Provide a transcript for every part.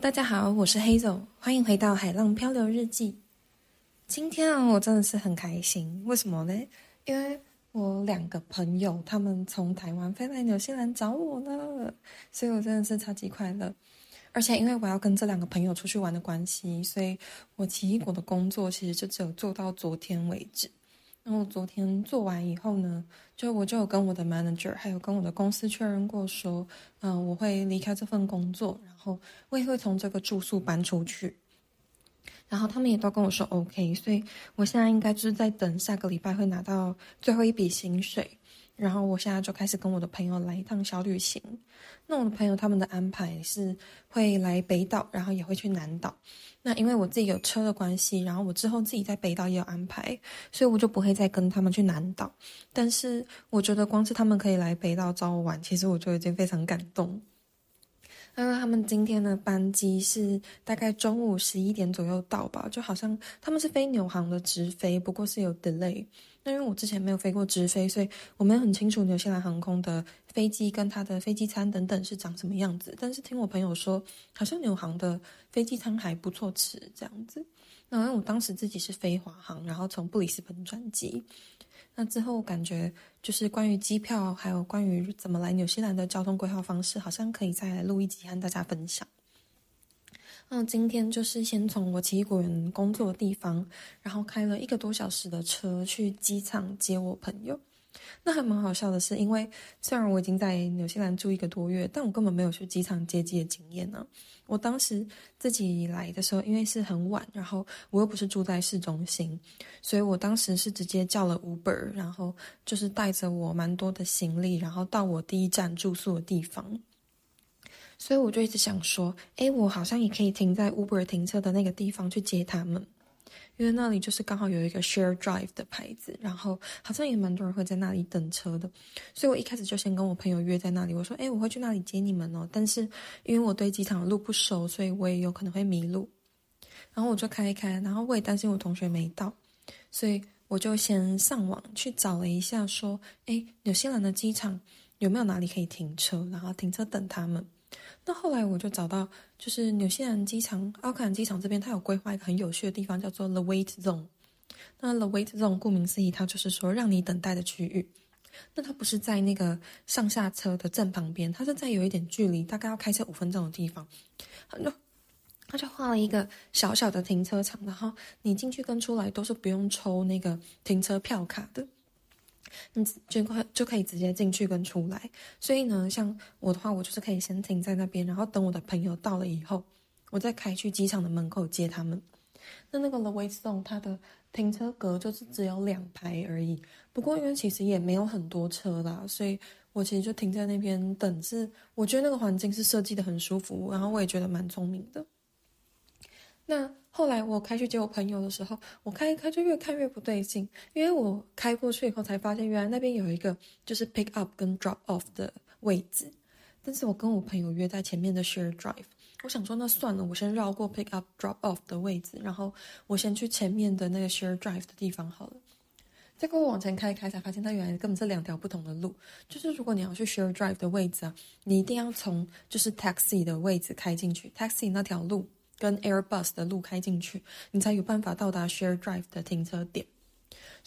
大家好，我是 Hazel，欢迎回到海浪漂流日记。今天啊，我真的是很开心，为什么呢？因为我两个朋友他们从台湾飞来纽西兰找我了，所以我真的是超级快乐。而且因为我要跟这两个朋友出去玩的关系，所以我奇异果的工作其实就只有做到昨天为止。然后昨天做完以后呢，就我就有跟我的 manager 还有跟我的公司确认过，说，嗯、我会离开这份工作，然后我也会从这个住宿搬出去。然后他们也都跟我说 OK，所以我现在应该就是在等下个礼拜会拿到最后一笔薪水。然后我现在就开始跟我的朋友来一趟小旅行。那我的朋友他们的安排是会来北岛，然后也会去南岛。那因为我自己有车的关系，然后我之后自己在北岛也有安排，所以我就不会再跟他们去南岛。但是我觉得光是他们可以来北岛找我玩，其实我就已经非常感动。因为他们今天的班机是大概中午十一点左右到吧，就好像他们是飞纽航的直飞，不过是有 delay。因为我之前没有飞过直飞，所以我没有很清楚纽西兰航空的飞机跟它的飞机餐等等是长什么样子。但是听我朋友说，好像纽航的飞机餐还不错吃这样子。那因为我当时自己是飞华航，然后从布里斯本转机。那之后感觉就是关于机票，还有关于怎么来纽西兰的交通规划方式，好像可以再来录一集和大家分享。那今天就是先从我奇异果园工作的地方，然后开了一个多小时的车去机场接我朋友。那还蛮好笑的是，因为虽然我已经在纽西兰住一个多月，但我根本没有去机场接机的经验呢。我当时自己来的时候，因为是很晚，然后我又不是住在市中心，所以我当时是直接叫了 Uber，然后就是带着我蛮多的行李，然后到我第一站住宿的地方。所以我就一直想说，诶，我好像也可以停在 Uber 停车的那个地方去接他们。因为那里就是刚好有一个 share drive 的牌子，然后好像也蛮多人会在那里等车的，所以我一开始就先跟我朋友约在那里。我说：“哎，我会去那里接你们哦。”但是因为我对机场路不熟，所以我也有可能会迷路。然后我就开一开，然后我也担心我同学没到，所以我就先上网去找了一下，说：“哎，纽西兰的机场有没有哪里可以停车？然后停车等他们。”那后来我就找到，就是纽西兰机场奥克兰机场这边，它有规划一个很有趣的地方，叫做 The Wait Zone。那 The Wait Zone 顾名思义，它就是说让你等待的区域。那它不是在那个上下车的正旁边，它是在有一点距离，大概要开车五分钟的地方。它就它就画了一个小小的停车场，然后你进去跟出来都是不用抽那个停车票卡的。你就可就可以直接进去跟出来，所以呢，像我的话，我就是可以先停在那边，然后等我的朋友到了以后，我再开去机场的门口接他们。那那个 The Wait Zone 它的停车格就是只有两排而已，不过因为其实也没有很多车啦，所以我其实就停在那边等。是我觉得那个环境是设计得很舒服，然后我也觉得蛮聪明的。那。后来我开去接我朋友的时候，我开一开就越看越不对劲，因为我开过去以后才发现，原来那边有一个就是 pick up 跟 drop off 的位置，但是我跟我朋友约在前面的 share drive，我想说那算了，我先绕过 pick up drop off 的位置，然后我先去前面的那个 share drive 的地方好了。结果我往前开一开才发现，它原来根本是两条不同的路，就是如果你要去 share drive 的位置啊，你一定要从就是 taxi 的位置开进去，taxi 那条路。跟 Airbus 的路开进去，你才有办法到达 Share Drive 的停车点。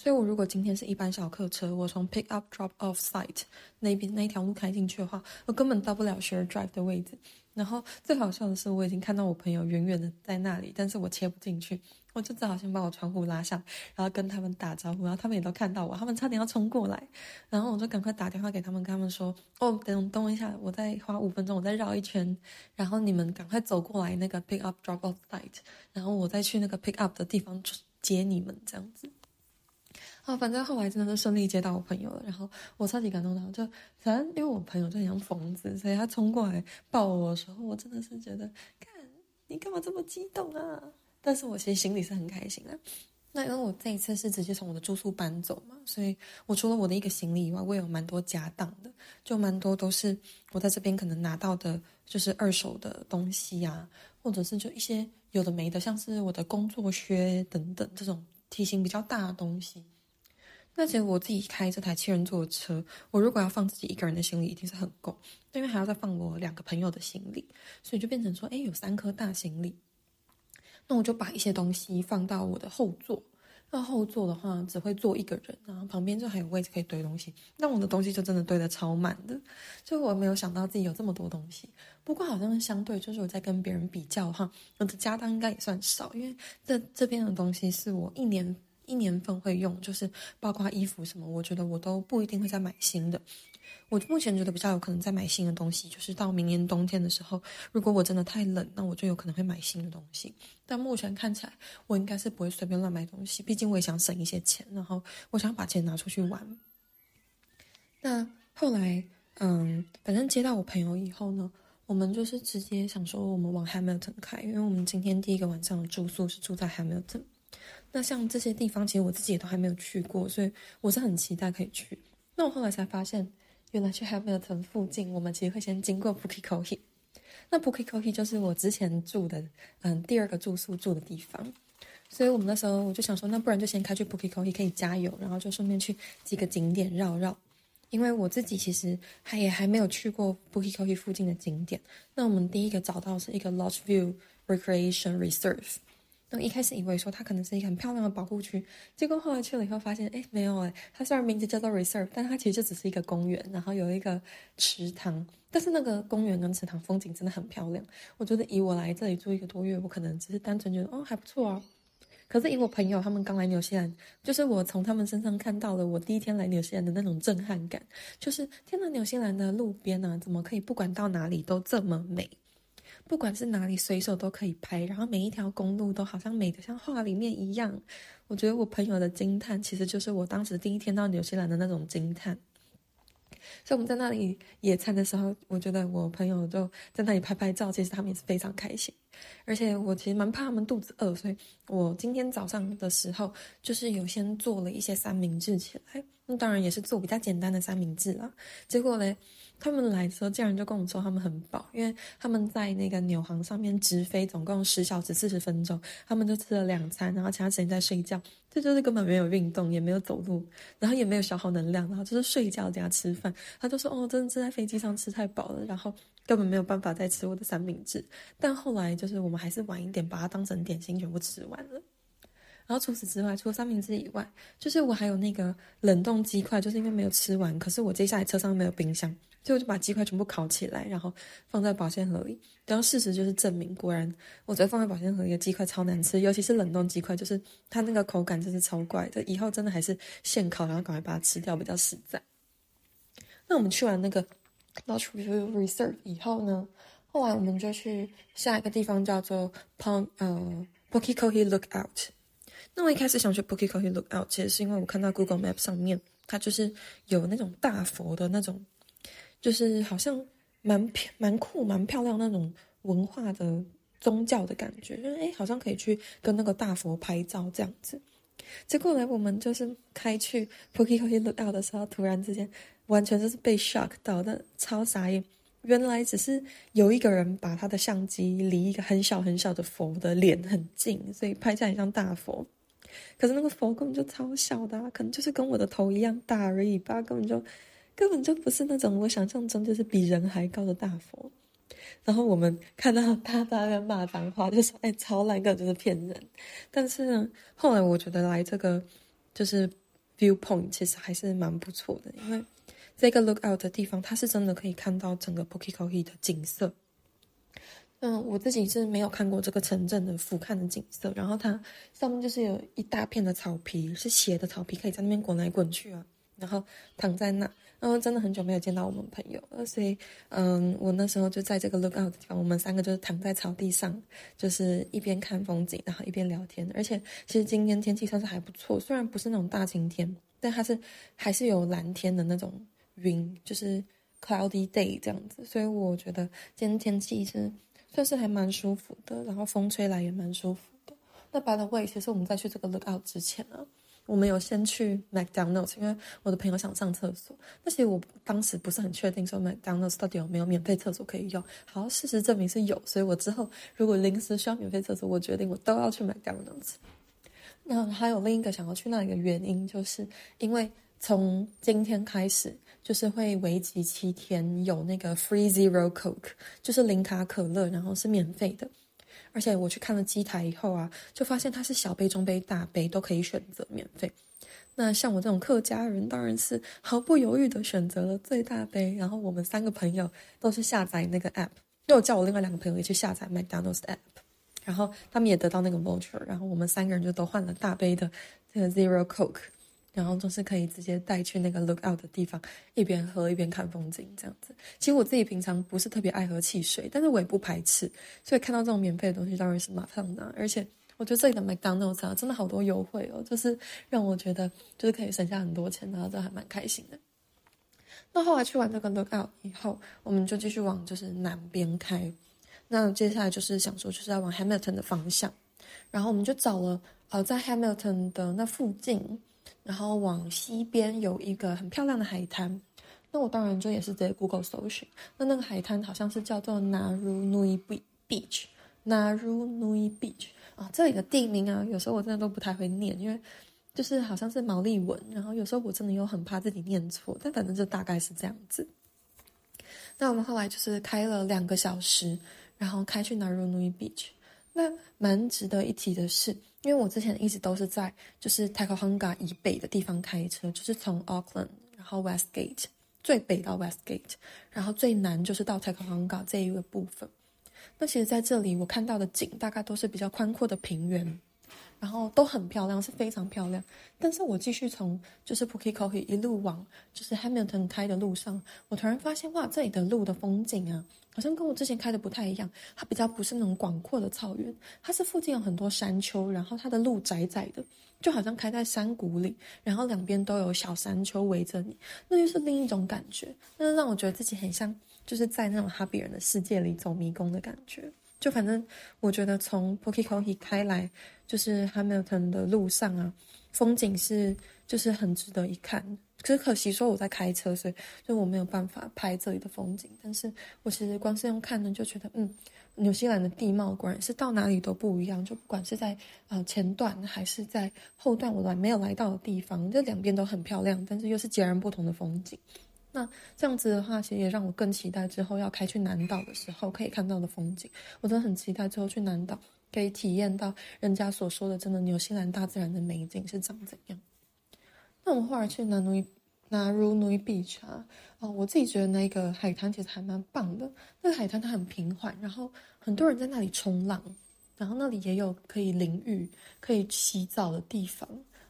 所以，我如果今天是一班小客车，我从 Pick Up Drop Off Site 那边那一条路开进去的话，我根本到不了 Share Drive 的位置。然后最好笑的是，我已经看到我朋友远远的在那里，但是我切不进去。我就只好先把我窗户拉下，然后跟他们打招呼，然后他们也都看到我，他们差点要冲过来，然后我就赶快打电话给他们，跟他们说：“哦，等等一下，我再花五分钟，我再绕一圈，然后你们赶快走过来那个 pick up drop off site，然后我再去那个 pick up 的地方接你们，这样子。”反正后来真的是顺利接到我朋友了，然后我超级感动的，就反正因为我朋友就很像疯子，所以他冲过来抱我的时候，我真的是觉得，看你干嘛这么激动啊？但是我其实心里是很开心的。那因为我这一次是直接从我的住宿搬走嘛，所以我除了我的一个行李以外，我也有蛮多家当的，就蛮多都是我在这边可能拿到的，就是二手的东西呀、啊，或者是就一些有的没的，像是我的工作靴等等这种体型比较大的东西。那其实我自己开这台七人座的车，我如果要放自己一个人的行李，一定是很够，因为还要再放我两个朋友的行李，所以就变成说，哎，有三颗大行李。那我就把一些东西放到我的后座。那后座的话，只会坐一个人，然后旁边就还有位置可以堆东西。那我的东西就真的堆得超满的，就我没有想到自己有这么多东西。不过好像相对，就是我在跟别人比较哈，我的家当应该也算少，因为这这边的东西是我一年一年份会用，就是包括衣服什么，我觉得我都不一定会再买新的。我目前觉得比较有可能再买新的东西，就是到明年冬天的时候，如果我真的太冷，那我就有可能会买新的东西。但目前看起来，我应该是不会随便乱买东西，毕竟我也想省一些钱，然后我想把钱拿出去玩。那后来，嗯，反正接到我朋友以后呢，我们就是直接想说我们往 Hamilton 开，因为我们今天第一个晚上的住宿是住在 Hamilton。那像这些地方，其实我自己也都还没有去过，所以我是很期待可以去。那我后来才发现。原来去 Hamilton 附近，我们其实会先经过 Pukekohe。那 Pukekohe 就是我之前住的，嗯，第二个住宿住的地方。所以我们那时候我就想说，那不然就先开去 Pukekohe 可以加油，然后就顺便去几个景点绕绕。因为我自己其实还也还没有去过 Pukekohe 附近的景点。那我们第一个找到是一个 Lodge View Recreation Reserve。那一开始以为说它可能是一个很漂亮的保护区，结果后来去了以后发现，哎，没有哎，它虽然名字叫做 reserve，但它其实就只是一个公园，然后有一个池塘，但是那个公园跟池塘风景真的很漂亮。我觉得以我来这里住一个多月，我可能只是单纯觉得哦还不错啊。可是以我朋友他们刚来纽西兰，就是我从他们身上看到了我第一天来纽西兰的那种震撼感，就是天呐，纽西兰的路边啊，怎么可以不管到哪里都这么美？不管是哪里，随手都可以拍，然后每一条公路都好像美得像画里面一样。我觉得我朋友的惊叹，其实就是我当时第一天到纽西兰的那种惊叹。所以我们在那里野餐的时候，我觉得我朋友就在那里拍拍照，其实他们也是非常开心。而且我其实蛮怕他们肚子饿，所以我今天早上的时候就是有先做了一些三明治起来。那当然也是做比较简单的三明治啦。结果嘞。他们来的时候，竟然就跟我说他们很饱，因为他们在那个纽航上面直飞，总共十小时四十分钟，他们就吃了两餐，然后其他时间在睡觉，这就是根本没有运动，也没有走路，然后也没有消耗能量，然后就是睡觉加吃饭。他就说：“哦，真的是在飞机上吃太饱了，然后根本没有办法再吃我的三明治。”但后来就是我们还是晚一点把它当成点心全部吃完了。然后除此之外，除了三明治以外，就是我还有那个冷冻鸡块，就是因为没有吃完，可是我接下来车上没有冰箱。所以我就把鸡块全部烤起来，然后放在保鲜盒里。然后事实就是证明，果然我觉得放在保鲜盒里的鸡块超难吃，尤其是冷冻鸡块，就是它那个口感真是超怪的。以后真的还是现烤，然后赶快把它吃掉比较实在。那我们去完那个 Lodge View Reserve 以后呢，后来我们就去下一个地方叫做 Pon 呃 Pokikohe Lookout。那我一开始想去 Pukekohe Lookout，其实是因为我看到 Google Map 上面它就是有那种大佛的那种。就是好像蛮漂、蛮酷、蛮漂亮那种文化的宗教的感觉，就是哎，好像可以去跟那个大佛拍照这样子。结果呢，我们就是开去 Pukekohe Lookout 的时候，突然之间完全就是被 shock 到的，超傻眼。原来只是有一个人把他的相机离一个很小很小的佛的脸很近，所以拍起来很像大佛。可是那个佛根本就超小的啊，可能就是跟我的头一样大而已吧，根本就。根本就不是那种我想象中就是比人还高的大佛，然后我们看到他在那边骂脏话，就说：“哎，超烂，根本就是骗人。”但是呢，后来我觉得来这个就是 viewpoint 其实还是蛮不错的，因为这个 lookout 的地方，它是真的可以看到整个 Pukekohe 的景色。嗯，我自己是没有看过这个城镇的俯瞰的景色，然后它上面就是有一大片的草皮，是斜的草皮，可以在那边滚来滚去啊，然后躺在那。然后真的很久没有见到我们朋友了，所以，嗯，我那时候就在这个 lookout 的地方，我们三个就是躺在草地上，就是一边看风景，然后一边聊天。而且，其实今天天气算是还不错，虽然不是那种大晴天，但它是还是有蓝天的那种云，就是 cloudy day 这样子。所以我觉得今天天气是算是还蛮舒服的，然后风吹来也蛮舒服的。那 by the way，其实我们在去这个 lookout 之前呢。我们有先去 McDonald's，因为我的朋友想上厕所。那其实我当时不是很确定说 McDonald's 到底有没有免费厕所可以用。好，事实证明是有，所以我之后如果临时需要免费厕所，我决定我都要去 McDonald's。那还有另一个想要去那里的原因，就是因为从今天开始，就是会为期七天，有那个 Free Zero Coke，就是零卡可乐，然后是免费的。而且我去看了机台以后啊，就发现它是小杯、中杯、大杯都可以选择免费。那像我这种客家人，当然是毫不犹豫的选择了最大杯。然后我们三个朋友都是下载那个 app，又叫我另外两个朋友也去下载 McDonald's app，然后他们也得到那个 voucher，然后我们三个人就都换了大杯的这个 Zero Coke。然后就是可以直接带去那个 look out 的地方，一边喝一边看风景这样子。其实我自己平常不是特别爱喝汽水，但是我也不排斥，所以看到这种免费的东西当然是马上拿。而且我觉得这里的 McDonald's 啊，真的好多优惠哦，就是让我觉得就是可以省下很多钱，然后这还蛮开心的。那后来去完这个 look out 以后，我们就继续往就是南边开。那接下来就是想说就是要往 Hamilton 的方向，然后我们就找了呃在 Hamilton 的那附近。然后往西边有一个很漂亮的海滩，那我当然就也是在 Google 搜寻，那那个海滩好像是叫做 Narunui Beach，Narunui Beach 啊，这里的地名啊，有时候我真的都不太会念，因为就是好像是毛利文，然后有时候我真的又很怕自己念错，但反正就大概是这样子。那我们后来就是开了两个小时，然后开去 Narunui Beach。那蛮值得一提的是，因为我之前一直都是在就是 Takahanga 以北的地方开车，就是从 Auckland 然后 Westgate 最北到 Westgate，然后最南就是到 Takahanga 这一个部分。那其实在这里我看到的景大概都是比较宽阔的平原。然后都很漂亮，是非常漂亮。但是我继续从就是 Pukekohe 一路往就是 Hamilton 开的路上，我突然发现哇，这里的路的风景啊，好像跟我之前开的不太一样。它比较不是那种广阔的草原，它是附近有很多山丘，然后它的路窄窄的，就好像开在山谷里，然后两边都有小山丘围着你，那就是另一种感觉。那让我觉得自己很像就是在那种哈比人的世界里走迷宫的感觉。就反正我觉得从 Pukekohe 开来就是 Hamilton 的路上啊，风景是就是很值得一看。可是可惜说我在开车，所以就我没有办法拍这里的风景。但是我其实光是用看呢，就觉得嗯，纽西兰的地貌果然是到哪里都不一样。就不管是在呃前段还是在后段，我来没有来到的地方，这两边都很漂亮，但是又是截然不同的风景。那这样子的话，其实也让我更期待之后要开去南岛的时候可以看到的风景。我真的很期待之后去南岛可以体验到人家所说的真的纽西兰大自然的美景是长怎样。那我们后来去 Narunui Narunui Beach 啊，我自己觉得那个海滩其实还蛮棒的。那个海滩它很平缓，然后很多人在那里冲浪，然后那里也有可以淋浴、可以洗澡的地方。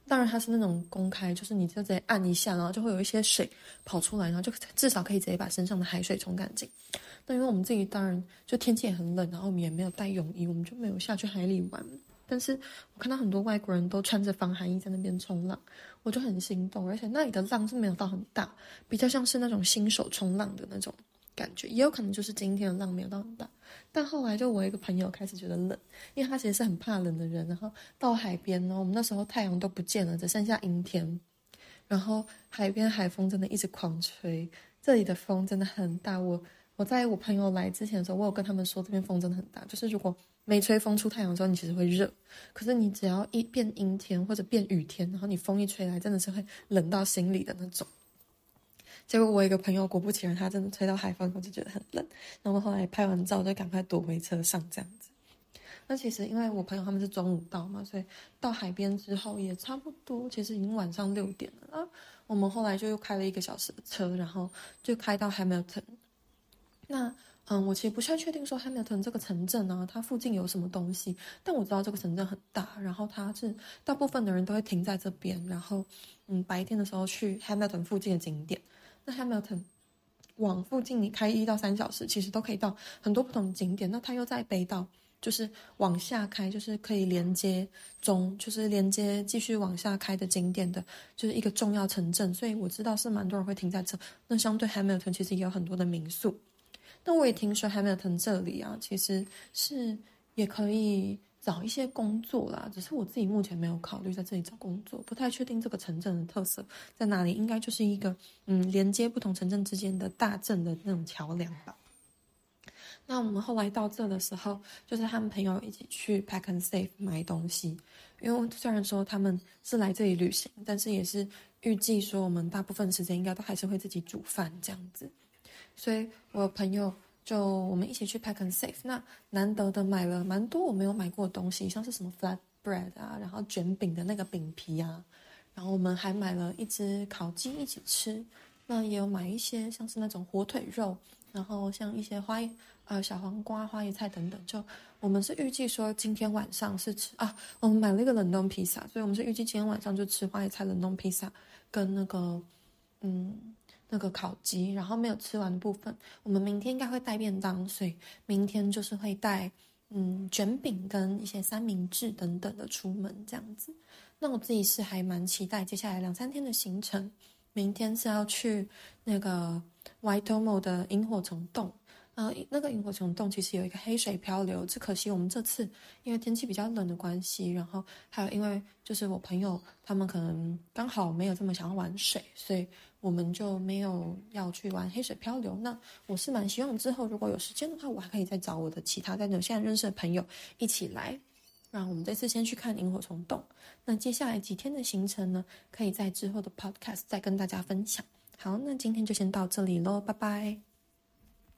当然，它是那种公开，就是你就直接按一下，然后就会有一些水跑出来，然后就至少可以直接把身上的海水冲干净。那因为我们自己当然就天气也很冷，然后我们也没有带泳衣，我们就没有下去海里玩。但是我看到很多外国人都穿着防寒衣在那边冲浪，我就很心动。而且那里的浪是没有到很大，比较像是那种新手冲浪的那种。感觉也有可能就是今天的浪没有到很大，但后来就我一个朋友开始觉得冷，因为他其实是很怕冷的人。然后到海边呢，我们那时候太阳都不见了，只剩下阴天，然后海边海风真的一直狂吹，这里的风真的很大。我我在我朋友来之前的时候，我有跟他们说这边风真的很大，就是如果没吹风出太阳的时候，你其实会热，可是你只要一变阴天或者变雨天，然后你风一吹来，真的是会冷到心里的那种。结果我一个朋友，果不其然，他真的吹到海风，我就觉得很冷。然后后来拍完照，就赶快躲回车上这样子。那其实因为我朋友他们是中午到嘛，所以到海边之后也差不多，其实已经晚上六点了。啊，我们后来就又开了一个小时的车，然后就开到 Hamilton。那嗯，我其实不太确定说 Hamilton 这个城镇呢，它附近有什么东西，但我知道这个城镇很大，然后它是大部分的人都会停在这边，然后嗯，白天的时候去 Hamilton 附近的景点。Hamilton 往附近你开一到三小时，其实都可以到很多不同的景点。那它又在北岛，就是往下开，就是可以连接中，就是连接继续往下开的景点的，就是一个重要城镇。所以我知道是蛮多人会停在这。那相对 Hamilton 其实也有很多的民宿。那我也听说 Hamilton 这里啊，其实是也可以。找一些工作啦，只是我自己目前没有考虑在这里找工作，不太确定这个城镇的特色在哪里，应该就是一个嗯，连接不同城镇之间的大镇的那种桥梁吧。那我们后来到这的时候，就是和朋友一起去 Pack and Save 买东西，因为虽然说他们是来这里旅行，但是也是预计说我们大部分时间应该都还是会自己煮饭这样子。所以我朋友就我们一起去 Pack and Save，那难得的买了蛮多我没有买过的东西，像是什么 flatbread 啊，然后卷饼的那个饼皮啊，然后我们还买了一只烤鸡一起吃。那也有买一些像是那种火腿肉，然后像一些花叶呃小黄瓜、花椰菜等等。就我们是预计说今天晚上是吃啊，我们买了一个冷冻披萨，所以我们是预计今天晚上就吃花椰菜冷冻披萨跟那个嗯那个烤鸡，然后没有吃完的部分，我们明天应该会带便当，所以明天就是会带嗯卷饼跟一些三明治等等的出门这样子。那我自己是还蛮期待接下来两三天的行程。明天是要去那个 Ytomo 的萤火虫洞，呃，那个萤火虫洞其实有一个黑水漂流，只可惜我们这次因为天气比较冷的关系，然后还有因为就是我朋友他们可能刚好没有这么想要玩水，所以我们就没有要去玩黑水漂流。那我是蛮希望之后如果有时间的话，我还可以再找我的其他在纽西兰认识的朋友一起来。那我们这次先去看萤火虫洞，那接下来几天的行程呢，可以在之后的 podcast 再跟大家分享。好，那今天就先到这里喽，拜拜。